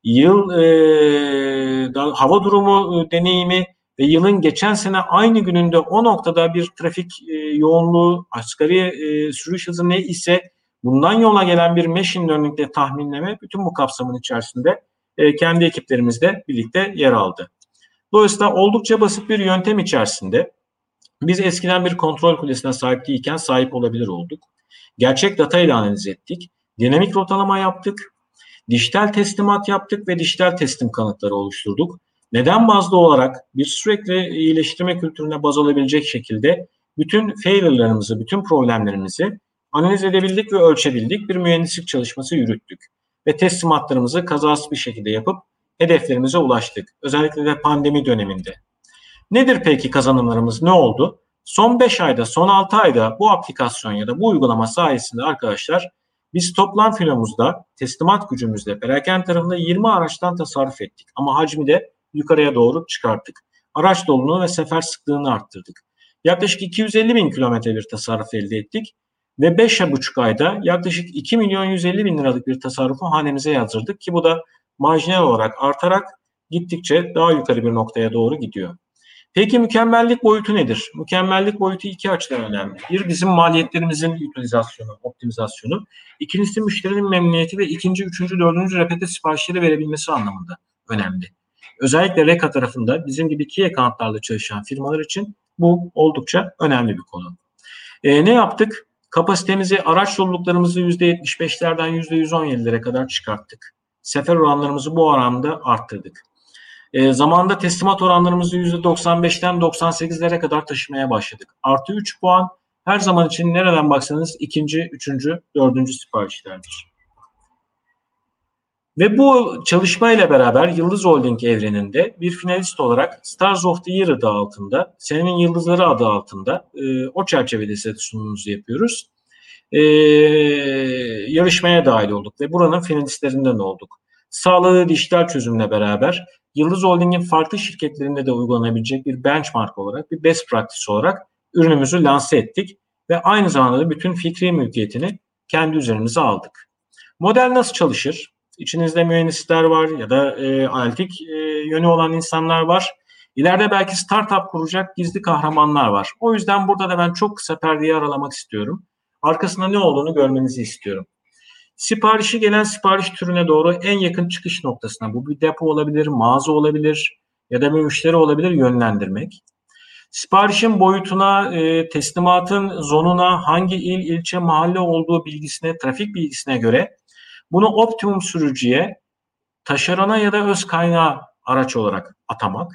yıl e, da, hava durumu e, deneyimi ve yılın geçen sene aynı gününde o noktada bir trafik e, yoğunluğu, asgari e, sürüş hızı ne ise bundan yola gelen bir machine learning'de tahminleme bütün bu kapsamın içerisinde e, kendi ekiplerimizle birlikte yer aldı. Dolayısıyla oldukça basit bir yöntem içerisinde biz eskiden bir kontrol kulesine sahip değilken sahip olabilir olduk. Gerçek data ile analiz ettik. dinamik rotalama yaptık, dijital teslimat yaptık ve dijital teslim kanıtları oluşturduk. Neden bazlı olarak bir sürekli iyileştirme kültürüne baz olabilecek şekilde bütün failure'larımızı, bütün problemlerimizi analiz edebildik ve ölçebildik. Bir mühendislik çalışması yürüttük. Ve teslimatlarımızı kazasız bir şekilde yapıp hedeflerimize ulaştık. Özellikle de pandemi döneminde. Nedir peki kazanımlarımız? Ne oldu? Son 5 ayda, son 6 ayda bu aplikasyon ya da bu uygulama sayesinde arkadaşlar biz toplam filomuzda, teslimat gücümüzde perakende tarafında 20 araçtan tasarruf ettik. Ama hacmi de yukarıya doğru çıkarttık. Araç doluluğunu ve sefer sıklığını arttırdık. Yaklaşık 250 bin kilometre bir tasarruf elde ettik ve 5,5 ayda yaklaşık 2 milyon 150 bin liralık bir tasarrufu hanemize yazdırdık ki bu da marjinal olarak artarak gittikçe daha yukarı bir noktaya doğru gidiyor. Peki mükemmellik boyutu nedir? Mükemmellik boyutu iki açıdan önemli. Bir bizim maliyetlerimizin utilizasyonu, optimizasyonu. İkincisi müşterinin memnuniyeti ve ikinci, üçüncü, dördüncü repete siparişleri verebilmesi anlamında önemli. Özellikle REKA tarafında bizim gibi key accountlarla çalışan firmalar için bu oldukça önemli bir konu. E, ne yaptık? Kapasitemizi, araç doluluklarımızı %75'lerden %117'lere kadar çıkarttık. Sefer oranlarımızı bu oranda arttırdık. E, zamanda teslimat oranlarımızı %95'ten 98'lere kadar taşımaya başladık. Artı 3 puan her zaman için nereden baksanız ikinci, üçüncü, dördüncü siparişlerdir. Ve bu çalışmayla beraber Yıldız Holding evreninde bir finalist olarak Stars of the Year adı altında, senenin yıldızları adı altında e, o çerçevede size sunumumuzu yapıyoruz. E, yarışmaya dahil olduk ve buranın finalistlerinden olduk. Sağlığı dijital çözümle beraber Yıldız Holding'in farklı şirketlerinde de uygulanabilecek bir benchmark olarak, bir best practice olarak ürünümüzü lanse ettik ve aynı zamanda da bütün fikri mülkiyetini kendi üzerimize aldık. Model nasıl çalışır? İçinizde mühendisler var ya da e, analitik e, yönü olan insanlar var. İleride belki startup kuracak gizli kahramanlar var. O yüzden burada da ben çok kısa perdeyi aralamak istiyorum. Arkasında ne olduğunu görmenizi istiyorum. Siparişi gelen sipariş türüne doğru en yakın çıkış noktasına bu bir depo olabilir, mağaza olabilir ya da bir müşteri olabilir yönlendirmek. Siparişin boyutuna, e, teslimatın zonuna, hangi il, ilçe, mahalle olduğu bilgisine, trafik bilgisine göre bunu optimum sürücüye, taşerona ya da öz kaynağı araç olarak atamak.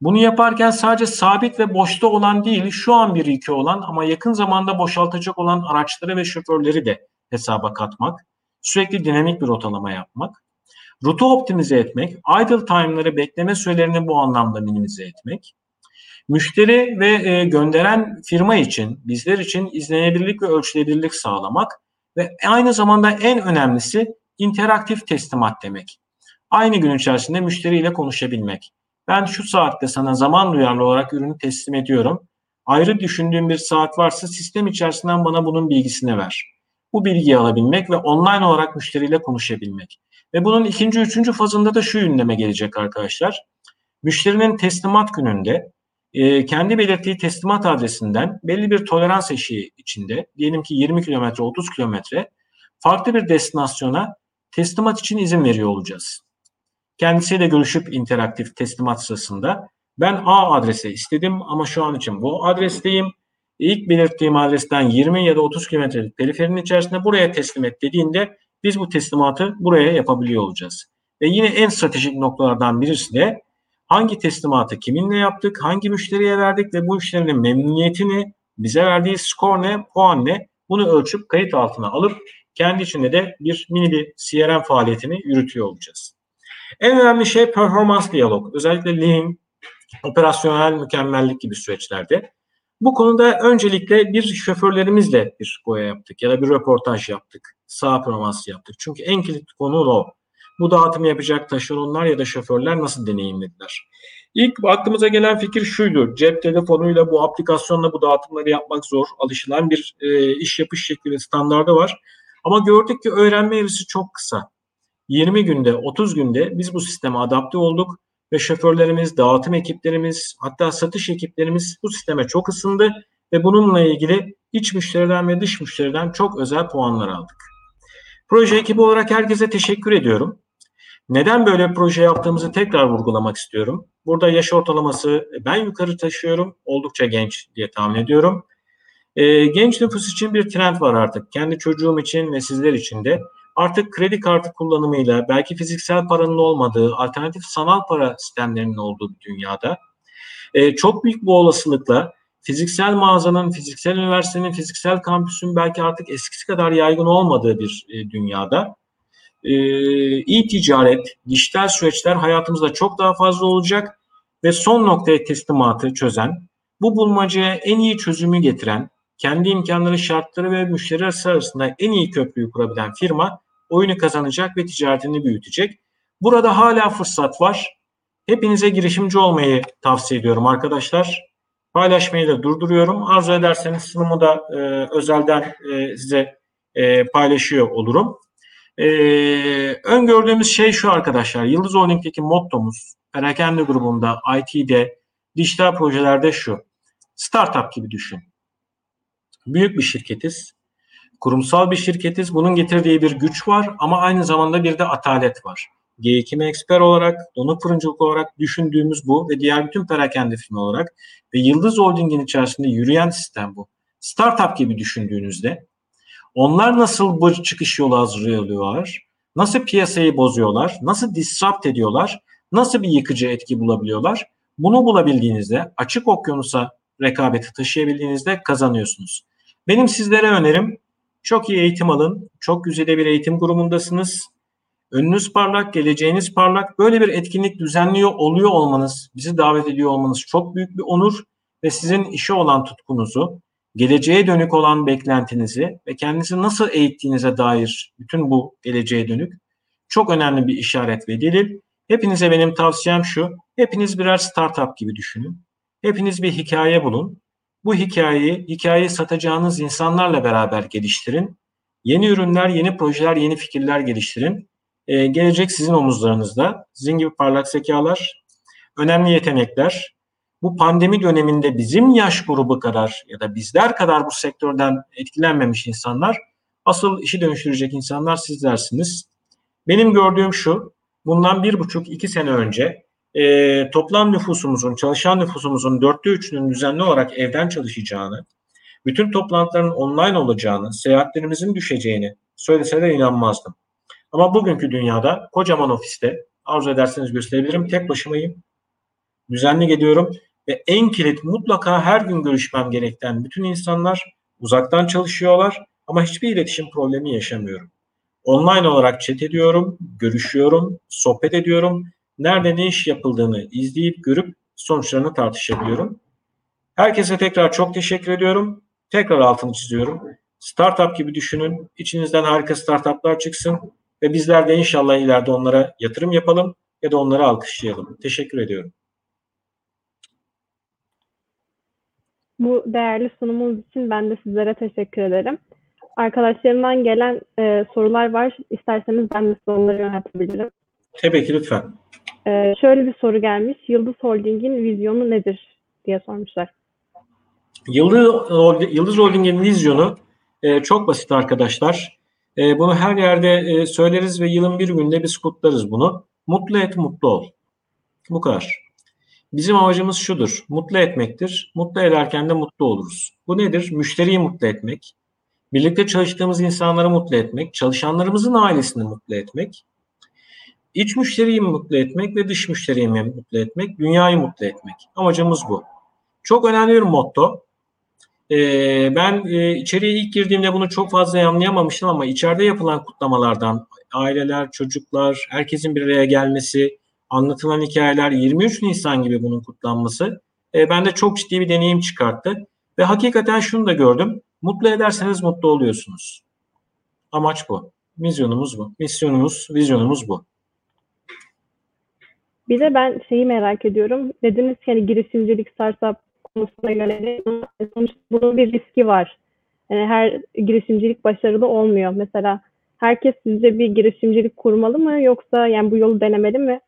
Bunu yaparken sadece sabit ve boşta olan değil, şu an bir iki olan ama yakın zamanda boşaltacak olan araçları ve şoförleri de hesaba katmak. Sürekli dinamik bir rotalama yapmak. Rutu optimize etmek, idle time'ları bekleme sürelerini bu anlamda minimize etmek. Müşteri ve e, gönderen firma için, bizler için izlenebilirlik ve ölçülebilirlik sağlamak ve aynı zamanda en önemlisi interaktif teslimat demek. Aynı gün içerisinde müşteriyle konuşabilmek. Ben şu saatte sana zaman duyarlı olarak ürünü teslim ediyorum. Ayrı düşündüğüm bir saat varsa sistem içerisinden bana bunun bilgisini ver. Bu bilgiyi alabilmek ve online olarak müşteriyle konuşabilmek. Ve bunun ikinci, üçüncü fazında da şu ünleme gelecek arkadaşlar. Müşterinin teslimat gününde e, kendi belirttiği teslimat adresinden belli bir tolerans eşiği içinde diyelim ki 20 kilometre 30 kilometre farklı bir destinasyona teslimat için izin veriyor olacağız. Kendisiyle görüşüp interaktif teslimat sırasında ben A adrese istedim ama şu an için bu adresteyim. İlk belirttiğim adresten 20 ya da 30 kilometrelik periferinin içerisinde buraya teslim et dediğinde biz bu teslimatı buraya yapabiliyor olacağız. Ve yine en stratejik noktalardan birisi de hangi teslimatı kiminle yaptık, hangi müşteriye verdik ve bu müşterinin memnuniyetini, bize verdiği skor ne, puan ne bunu ölçüp kayıt altına alıp kendi içinde de bir mini bir CRM faaliyetini yürütüyor olacağız. En önemli şey performans diyalog. Özellikle lean, operasyonel mükemmellik gibi süreçlerde. Bu konuda öncelikle bir şoförlerimizle bir boya yaptık ya da bir röportaj yaptık. Sağ performans yaptık. Çünkü en kilit konu o. Bu dağıtımı yapacak taşeronlar ya da şoförler nasıl deneyimlediler? İlk aklımıza gelen fikir şuydu. Cep telefonuyla bu aplikasyonla bu dağıtımları yapmak zor. Alışılan bir e, iş yapış şekli ve standardı var. Ama gördük ki öğrenme evresi çok kısa. 20 günde, 30 günde biz bu sisteme adapte olduk ve şoförlerimiz, dağıtım ekiplerimiz, hatta satış ekiplerimiz bu sisteme çok ısındı ve bununla ilgili iç müşteriden ve dış müşteriden çok özel puanlar aldık. Proje ekibi olarak herkese teşekkür ediyorum. Neden böyle bir proje yaptığımızı tekrar vurgulamak istiyorum. Burada yaş ortalaması ben yukarı taşıyorum. Oldukça genç diye tahmin ediyorum. E, genç nüfus için bir trend var artık. Kendi çocuğum için ve sizler için de. Artık kredi kartı kullanımıyla belki fiziksel paranın olmadığı, alternatif sanal para sistemlerinin olduğu bir dünyada e, çok büyük bu olasılıkla fiziksel mağazanın, fiziksel üniversitenin, fiziksel kampüsün belki artık eskisi kadar yaygın olmadığı bir e, dünyada e, e-ticaret, dijital süreçler hayatımızda çok daha fazla olacak ve son noktaya teslimatı çözen, bu bulmacaya en iyi çözümü getiren, kendi imkanları, şartları ve müşteri arasında en iyi köprüyü kurabilen firma oyunu kazanacak ve ticaretini büyütecek. Burada hala fırsat var. Hepinize girişimci olmayı tavsiye ediyorum arkadaşlar. Paylaşmayı da durduruyorum. Arzu ederseniz sunumu da e, özelden e, size e, paylaşıyor olurum. E, öngördüğümüz şey şu arkadaşlar. Yıldız Holding'deki mottomuz perakende grubunda, IT'de, dijital projelerde şu. Startup gibi düşün. Büyük bir şirketiz. Kurumsal bir şirketiz. Bunun getirdiği bir güç var ama aynı zamanda bir de atalet var. G2M Expert olarak, donuk fırıncılık olarak düşündüğümüz bu ve diğer bütün perakende firma olarak ve Yıldız Holding'in içerisinde yürüyen sistem bu. Startup gibi düşündüğünüzde onlar nasıl bu çıkış yolu hazırlıyorlar, nasıl piyasayı bozuyorlar, nasıl disrupt ediyorlar, nasıl bir yıkıcı etki bulabiliyorlar. Bunu bulabildiğinizde, açık okyanusa rekabeti taşıyabildiğinizde kazanıyorsunuz. Benim sizlere önerim çok iyi eğitim alın. Çok güzel bir eğitim grubundasınız. Önünüz parlak, geleceğiniz parlak. Böyle bir etkinlik düzenliyor oluyor olmanız, bizi davet ediyor olmanız çok büyük bir onur ve sizin işe olan tutkunuzu, geleceğe dönük olan beklentinizi ve kendinizi nasıl eğittiğinize dair bütün bu geleceğe dönük çok önemli bir işaret ve delil. Hepinize benim tavsiyem şu, hepiniz birer startup gibi düşünün. Hepiniz bir hikaye bulun. Bu hikayeyi, hikayeyi satacağınız insanlarla beraber geliştirin. Yeni ürünler, yeni projeler, yeni fikirler geliştirin. Ee, gelecek sizin omuzlarınızda. Sizin gibi parlak zekalar, önemli yetenekler. Bu pandemi döneminde bizim yaş grubu kadar ya da bizler kadar bu sektörden etkilenmemiş insanlar, asıl işi dönüştürecek insanlar sizlersiniz. Benim gördüğüm şu, bundan bir buçuk iki sene önce e, toplam nüfusumuzun, çalışan nüfusumuzun dörtte üçünün düzenli olarak evden çalışacağını, bütün toplantıların online olacağını, seyahatlerimizin düşeceğini söyleseler inanmazdım. Ama bugünkü dünyada kocaman ofiste, arzu ederseniz gösterebilirim, tek başımayım. Düzenli geliyorum ve en kilit mutlaka her gün görüşmem gereken bütün insanlar uzaktan çalışıyorlar ama hiçbir iletişim problemi yaşamıyorum. Online olarak chat ediyorum, görüşüyorum, sohbet ediyorum nerede ne iş yapıldığını izleyip görüp sonuçlarını tartışabiliyorum. Herkese tekrar çok teşekkür ediyorum. Tekrar altını çiziyorum. Startup gibi düşünün. İçinizden harika startuplar çıksın ve bizler de inşallah ileride onlara yatırım yapalım ya da onları alkışlayalım. Teşekkür ediyorum. Bu değerli sunumunuz için ben de sizlere teşekkür ederim. Arkadaşlarımdan gelen e, sorular var. İsterseniz ben de soruları yöneltebilirim. Tabii ki lütfen. Ee, şöyle bir soru gelmiş. Yıldız Holding'in vizyonu nedir diye sormuşlar. Yıldız, Yıldız Holding'in vizyonu e, çok basit arkadaşlar. E, bunu her yerde e, söyleriz ve yılın bir günde biz kutlarız bunu. Mutlu et, mutlu ol. Bu kadar. Bizim amacımız şudur. Mutlu etmektir. Mutlu ederken de mutlu oluruz. Bu nedir? Müşteriyi mutlu etmek. Birlikte çalıştığımız insanları mutlu etmek. Çalışanlarımızın ailesini mutlu etmek İç müşteriyi mutlu etmek ve dış müşteriyi mutlu etmek, dünyayı mutlu etmek. Amacımız bu. Çok önemli bir motto. Ee, ben e, içeriye ilk girdiğimde bunu çok fazla anlayamamıştım ama içeride yapılan kutlamalardan aileler, çocuklar, herkesin bir araya gelmesi, anlatılan hikayeler 23 Nisan gibi bunun kutlanması e, bende çok ciddi bir deneyim çıkarttı. Ve hakikaten şunu da gördüm. Mutlu ederseniz mutlu oluyorsunuz. Amaç bu. Misyonumuz bu. Misyonumuz, vizyonumuz bu. Bir de ben şeyi merak ediyorum. Dediniz ki hani girişimcilik startup konusuna yönelik sonuçta bunun bir riski var. Yani her girişimcilik başarılı olmuyor. Mesela herkes sizce bir girişimcilik kurmalı mı yoksa yani bu yolu denemeli mi?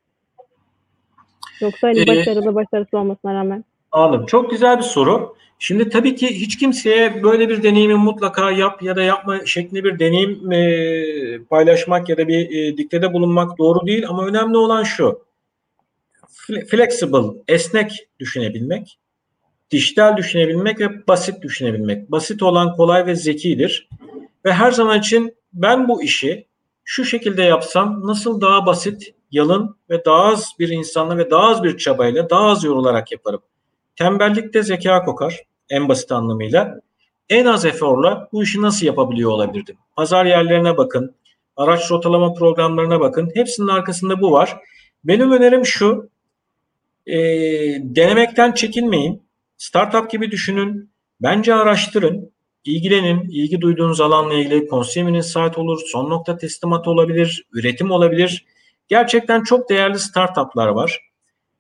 Yoksa hani ee, başarılı başarısız olmasına rağmen. Anladım. Çok güzel bir soru. Şimdi tabii ki hiç kimseye böyle bir deneyimi mutlaka yap ya da yapma şeklinde bir deneyim e, paylaşmak ya da bir e, diktede bulunmak doğru değil ama önemli olan şu flexible, esnek düşünebilmek, dijital düşünebilmek ve basit düşünebilmek. Basit olan kolay ve zekidir. Ve her zaman için ben bu işi şu şekilde yapsam nasıl daha basit, yalın ve daha az bir insanla ve daha az bir çabayla daha az yorularak yaparım. Tembellikte zeka kokar en basit anlamıyla. En az eforla bu işi nasıl yapabiliyor olabilirdim? Pazar yerlerine bakın, araç rotalama programlarına bakın. Hepsinin arkasında bu var. Benim önerim şu, e, denemekten çekinmeyin. Startup gibi düşünün. Bence araştırın. ilgilenin. ilgi duyduğunuz alanla ilgili consumer insight olur, son nokta teslimat olabilir, üretim olabilir. Gerçekten çok değerli startuplar var.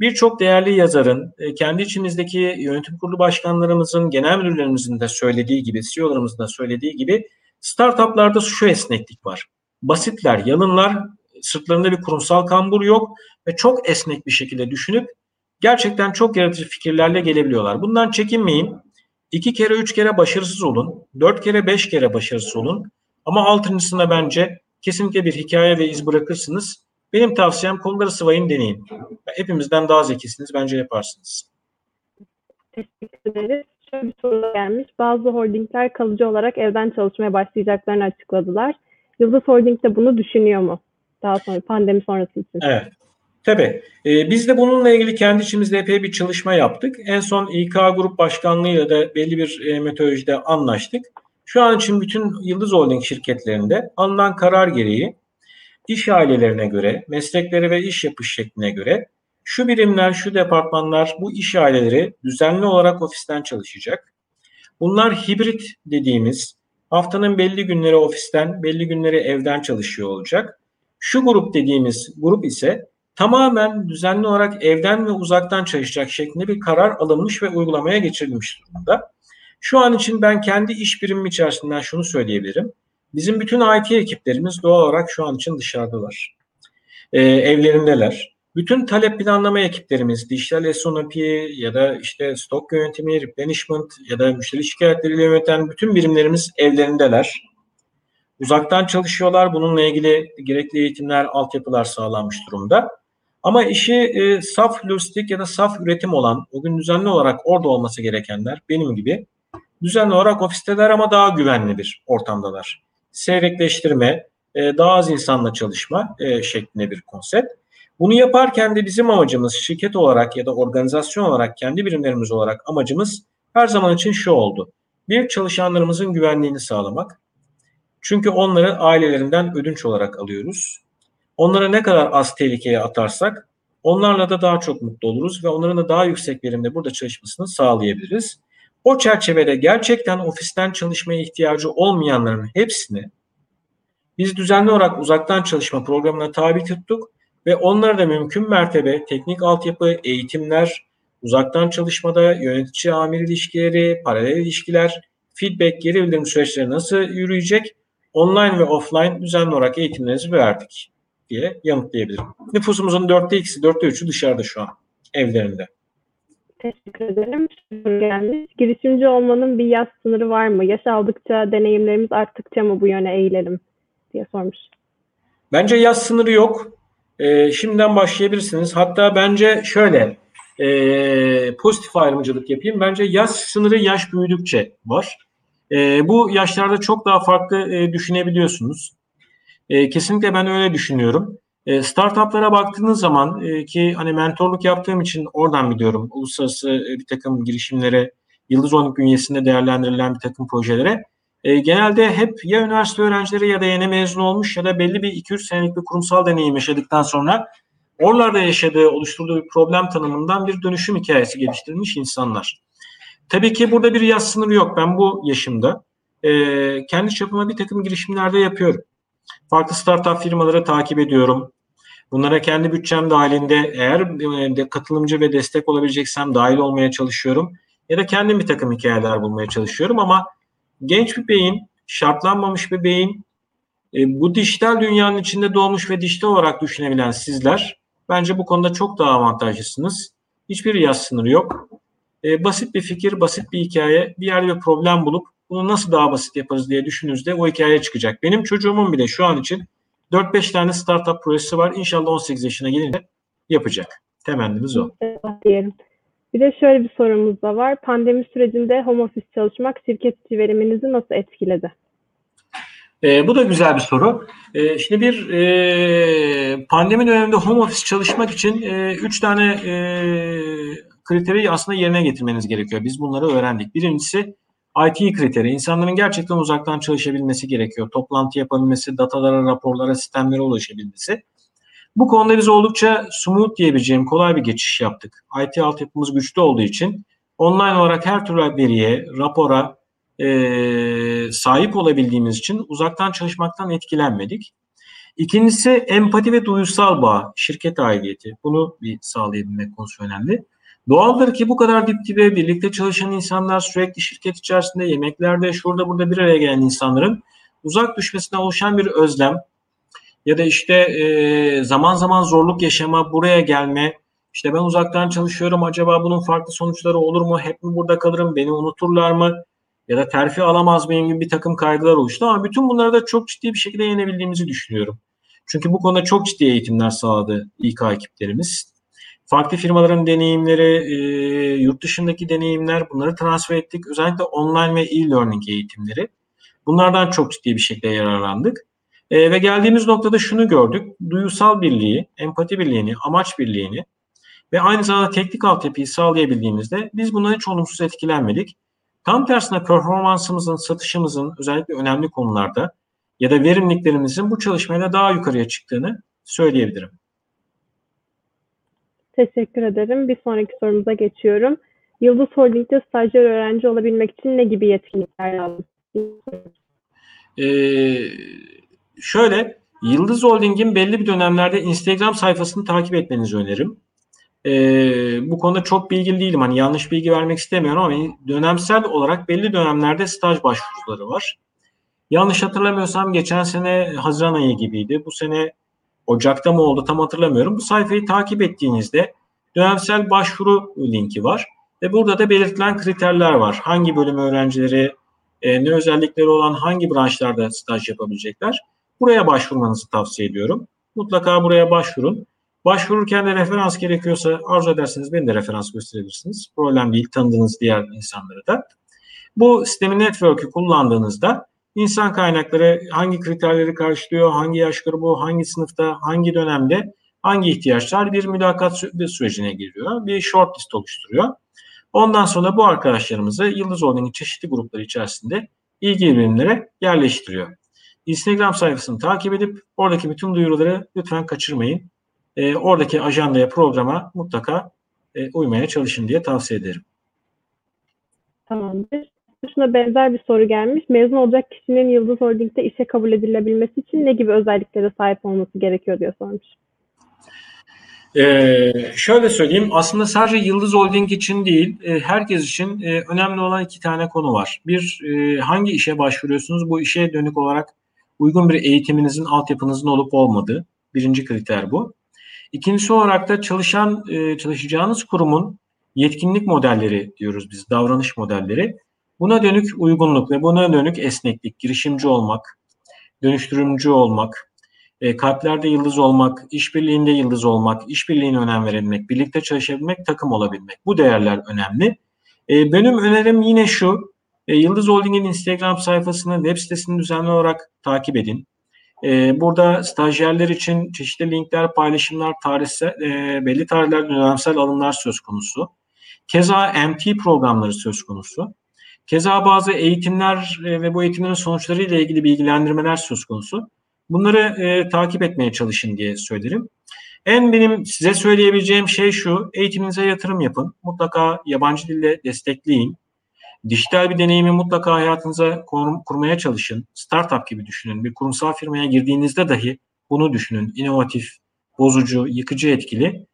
Birçok değerli yazarın, e, kendi içimizdeki yönetim kurulu başkanlarımızın, genel müdürlerimizin de söylediği gibi, CEO'larımızın da söylediği gibi startuplarda şu esneklik var. Basitler, yalınlar, sırtlarında bir kurumsal kambur yok ve çok esnek bir şekilde düşünüp gerçekten çok yaratıcı fikirlerle gelebiliyorlar. Bundan çekinmeyin. İki kere, üç kere başarısız olun. Dört kere, beş kere başarısız olun. Ama altıncısında bence kesinlikle bir hikaye ve iz bırakırsınız. Benim tavsiyem konuları sıvayın deneyin. Hepimizden daha zekisiniz. Bence yaparsınız. Teşekkür ederiz. Şöyle bir soru gelmiş. Bazı holdingler kalıcı olarak evden çalışmaya başlayacaklarını açıkladılar. Yıldız Holding de bunu düşünüyor mu? Daha sonra pandemi sonrası için. Evet. Tabii. Ee, biz de bununla ilgili kendi içimizde epey bir çalışma yaptık. En son İK Grup Başkanlığı'yla da belli bir e, metodolojide anlaştık. Şu an için bütün Yıldız Holding şirketlerinde alınan karar gereği iş ailelerine göre, meslekleri ve iş yapış şekline göre şu birimler, şu departmanlar, bu iş aileleri düzenli olarak ofisten çalışacak. Bunlar hibrit dediğimiz haftanın belli günleri ofisten, belli günleri evden çalışıyor olacak. Şu grup dediğimiz grup ise tamamen düzenli olarak evden ve uzaktan çalışacak şeklinde bir karar alınmış ve uygulamaya geçirilmiş durumda. Şu an için ben kendi iş birimim içerisinden şunu söyleyebilirim. Bizim bütün IT ekiplerimiz doğal olarak şu an için dışarıdalar. Ee, evlerindeler. Bütün talep planlama ekiplerimiz, dijital SNOP ya da işte stok yönetimi, replenishment ya da müşteri şikayetleriyle yöneten bütün birimlerimiz evlerindeler. Uzaktan çalışıyorlar. Bununla ilgili gerekli eğitimler, altyapılar sağlanmış durumda. Ama işi e, saf lojistik ya da saf üretim olan, o gün düzenli olarak orada olması gerekenler benim gibi düzenli olarak ofisteler ama daha güvenli bir ortamdalar. Seyrekleştirme, e, daha az insanla çalışma e, şeklinde bir konsept. Bunu yaparken de bizim amacımız şirket olarak ya da organizasyon olarak kendi birimlerimiz olarak amacımız her zaman için şu oldu. Bir çalışanlarımızın güvenliğini sağlamak. Çünkü onları ailelerinden ödünç olarak alıyoruz. Onlara ne kadar az tehlikeye atarsak onlarla da daha çok mutlu oluruz ve onların da daha yüksek verimde burada çalışmasını sağlayabiliriz. O çerçevede gerçekten ofisten çalışmaya ihtiyacı olmayanların hepsini biz düzenli olarak uzaktan çalışma programına tabi tuttuk ve onlara da mümkün mertebe teknik altyapı, eğitimler, uzaktan çalışmada yönetici amir ilişkileri, paralel ilişkiler, feedback, geri bildirim süreçleri nasıl yürüyecek, online ve offline düzenli olarak eğitimlerimizi verdik diye yanıtlayabilirim. Nüfusumuzun dörtte ikisi, dörtte üçü dışarıda şu an evlerinde. Teşekkür ederim. Gelmiş. Girişimci olmanın bir yaş sınırı var mı? Yaş aldıkça, deneyimlerimiz arttıkça mı bu yöne eğilelim diye sormuş. Bence yaş sınırı yok. Ee, şimdiden başlayabilirsiniz. Hatta bence şöyle e, pozitif ayrımcılık yapayım. Bence yaş sınırı yaş büyüdükçe var. E, bu yaşlarda çok daha farklı e, düşünebiliyorsunuz. E, kesinlikle ben öyle düşünüyorum. E, startuplara baktığınız zaman e, ki hani mentorluk yaptığım için oradan biliyorum. Uluslararası e, bir takım girişimlere, Yıldız Holding bünyesinde değerlendirilen bir takım projelere. E, genelde hep ya üniversite öğrencileri ya da yeni mezun olmuş ya da belli bir 2-3 senelik bir kurumsal deneyim yaşadıktan sonra oralarda yaşadığı, oluşturduğu bir problem tanımından bir dönüşüm hikayesi geliştirmiş insanlar. Tabii ki burada bir yaş sınırı yok. Ben bu yaşımda e, kendi çapıma bir takım girişimlerde yapıyorum. Farklı startup firmaları takip ediyorum. Bunlara kendi bütçem dahilinde eğer e, katılımcı ve destek olabileceksem dahil olmaya çalışıyorum. Ya da kendim bir takım hikayeler bulmaya çalışıyorum ama genç bir beyin, şartlanmamış bir beyin, e, bu dijital dünyanın içinde doğmuş ve dijital olarak düşünebilen sizler bence bu konuda çok daha avantajlısınız. Hiçbir yaş sınırı yok. E, basit bir fikir, basit bir hikaye, bir yerde bir problem bulup bunu nasıl daha basit yaparız diye düşündüğünüzde o hikaye çıkacak. Benim çocuğumun bile şu an için 4-5 tane startup projesi var. İnşallah 18 yaşına gelince yapacak. Temennimiz o. Diyelim. Bir de şöyle bir sorumuz da var. Pandemi sürecinde home office çalışmak şirket içi veriminizi nasıl etkiledi? E, bu da güzel bir soru. E, şimdi bir e, pandemi döneminde home office çalışmak için e, üç tane e, kriteri aslında yerine getirmeniz gerekiyor. Biz bunları öğrendik. Birincisi IT kriteri. İnsanların gerçekten uzaktan çalışabilmesi gerekiyor. Toplantı yapabilmesi, datalara, raporlara, sistemlere ulaşabilmesi. Bu konuda biz oldukça smooth diyebileceğim kolay bir geçiş yaptık. IT altyapımız güçlü olduğu için online olarak her türlü veriye, rapora e, sahip olabildiğimiz için uzaktan çalışmaktan etkilenmedik. İkincisi empati ve duygusal bağ, şirket aidiyeti. Bunu bir sağlayabilmek konusu önemli. Doğaldır ki bu kadar dip dibe birlikte çalışan insanlar sürekli şirket içerisinde yemeklerde şurada burada bir araya gelen insanların uzak düşmesine oluşan bir özlem ya da işte e, zaman zaman zorluk yaşama, buraya gelme, işte ben uzaktan çalışıyorum acaba bunun farklı sonuçları olur mu, hep mi burada kalırım, beni unuturlar mı ya da terfi alamaz mıyım gibi bir takım kaygılar oluştu ama bütün bunları da çok ciddi bir şekilde yenebildiğimizi düşünüyorum. Çünkü bu konuda çok ciddi eğitimler sağladı İK ekiplerimiz. Farklı firmaların deneyimleri, e, yurt dışındaki deneyimler bunları transfer ettik. Özellikle online ve e-learning eğitimleri. Bunlardan çok ciddi bir şekilde yararlandık. E, ve geldiğimiz noktada şunu gördük. Duyusal birliği, empati birliğini, amaç birliğini ve aynı zamanda teknik altyapıyı sağlayabildiğimizde biz bundan hiç olumsuz etkilenmedik. Tam tersine performansımızın, satışımızın özellikle önemli konularda ya da verimliliklerimizin bu çalışmayla daha yukarıya çıktığını söyleyebilirim. Teşekkür ederim. Bir sonraki sorumuza geçiyorum. Yıldız Holding'de stajyer öğrenci olabilmek için ne gibi yetkinlikler lazım? Ee, şöyle, Yıldız Holding'in belli bir dönemlerde Instagram sayfasını takip etmenizi öneririm. Ee, bu konuda çok bilgili değilim. Hani yanlış bilgi vermek istemiyorum ama dönemsel olarak belli dönemlerde staj başvuruları var. Yanlış hatırlamıyorsam geçen sene Haziran ayı gibiydi. Bu sene Ocak'ta mı oldu tam hatırlamıyorum. Bu sayfayı takip ettiğinizde dönemsel başvuru linki var. Ve burada da belirtilen kriterler var. Hangi bölüm öğrencileri, e, ne özellikleri olan hangi branşlarda staj yapabilecekler. Buraya başvurmanızı tavsiye ediyorum. Mutlaka buraya başvurun. Başvururken de referans gerekiyorsa arzu ederseniz beni de referans gösterebilirsiniz. Problem değil tanıdığınız diğer insanları da. Bu sistemin network'ü kullandığınızda insan kaynakları hangi kriterleri karşılıyor, hangi yaş grubu, hangi sınıfta, hangi dönemde, hangi ihtiyaçlar bir mülakat sürecine giriyor. Bir short list oluşturuyor. Ondan sonra bu arkadaşlarımızı Yıldız Holding'in çeşitli grupları içerisinde ilgili birimlere yerleştiriyor. Instagram sayfasını takip edip oradaki bütün duyuruları lütfen kaçırmayın. E, oradaki ajandaya, programa mutlaka e, uymaya çalışın diye tavsiye ederim. Tamamdır. Şuna benzer bir soru gelmiş. Mezun olacak kişinin Yıldız Holding'de işe kabul edilebilmesi için ne gibi özelliklere sahip olması gerekiyor diye sormuş. Ee, şöyle söyleyeyim, aslında sadece Yıldız Holding için değil, e, herkes için e, önemli olan iki tane konu var. Bir, e, hangi işe başvuruyorsunuz? Bu işe dönük olarak uygun bir eğitiminizin, altyapınızın olup olmadığı. Birinci kriter bu. İkincisi olarak da çalışan, çalışacağınız kurumun yetkinlik modelleri diyoruz biz, davranış modelleri. Buna dönük uygunluk ve buna dönük esneklik, girişimci olmak, dönüştürümcü olmak, e, kalplerde yıldız olmak, işbirliğinde yıldız olmak, işbirliğine önem verebilmek, birlikte çalışabilmek, takım olabilmek. Bu değerler önemli. E, benim önerim yine şu, e, Yıldız Holding'in Instagram sayfasını, web sitesini düzenli olarak takip edin. Burada stajyerler için çeşitli linkler, paylaşımlar, tarihsel, belli tarihlerde dönemsel alımlar söz konusu. Keza MT programları söz konusu. Keza bazı eğitimler e, ve bu eğitimlerin sonuçları ile ilgili bilgilendirmeler söz konusu. Bunları e, takip etmeye çalışın diye söylerim. En benim size söyleyebileceğim şey şu, eğitiminize yatırım yapın. Mutlaka yabancı dille destekleyin. Dijital bir deneyimi mutlaka hayatınıza kur, kurmaya çalışın. Startup gibi düşünün. Bir kurumsal firmaya girdiğinizde dahi bunu düşünün. İnovatif, bozucu, yıkıcı etkili.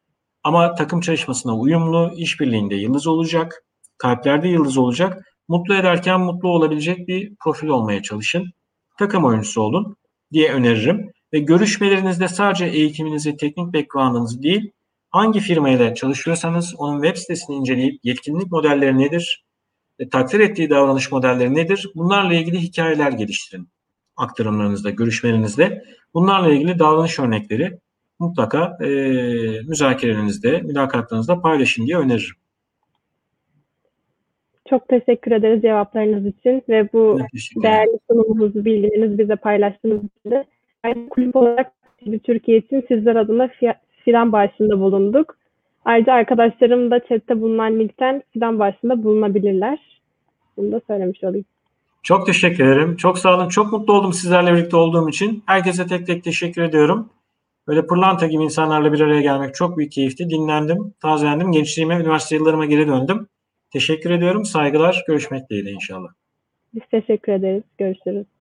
Ama takım çalışmasına uyumlu, işbirliğinde yıldız olacak, kalplerde yıldız olacak. Mutlu ederken mutlu olabilecek bir profil olmaya çalışın. Takım oyuncusu olun diye öneririm. Ve görüşmelerinizde sadece eğitiminizi, teknik background'ınızı değil, hangi firmayla çalışıyorsanız onun web sitesini inceleyip yetkinlik modelleri nedir, e, takdir ettiği davranış modelleri nedir, bunlarla ilgili hikayeler geliştirin aktarımlarınızda, görüşmelerinizde. Bunlarla ilgili davranış örnekleri mutlaka e, müzakerelerinizde, mülakatlarınızda paylaşın diye öneririm. Çok teşekkür ederiz cevaplarınız için ve bu değerli sunumunuzu, bilgilerinizi bize paylaştığınız için ayrıca kulüp olarak Türkiye için sizler adına fidan bağışında bulunduk. Ayrıca arkadaşlarım da chatte bulunan linkten fidan bağışında bulunabilirler. Bunu da söylemiş olayım. Çok teşekkür ederim. Çok sağ olun. Çok mutlu oldum sizlerle birlikte olduğum için. Herkese tek tek teşekkür ediyorum. Böyle pırlanta gibi insanlarla bir araya gelmek çok büyük keyifti. Dinlendim, tazelendim. Gençliğime, üniversite yıllarıma geri döndüm. Teşekkür ediyorum. Saygılar. Görüşmek dileğiyle inşallah. Biz teşekkür ederiz. Görüşürüz.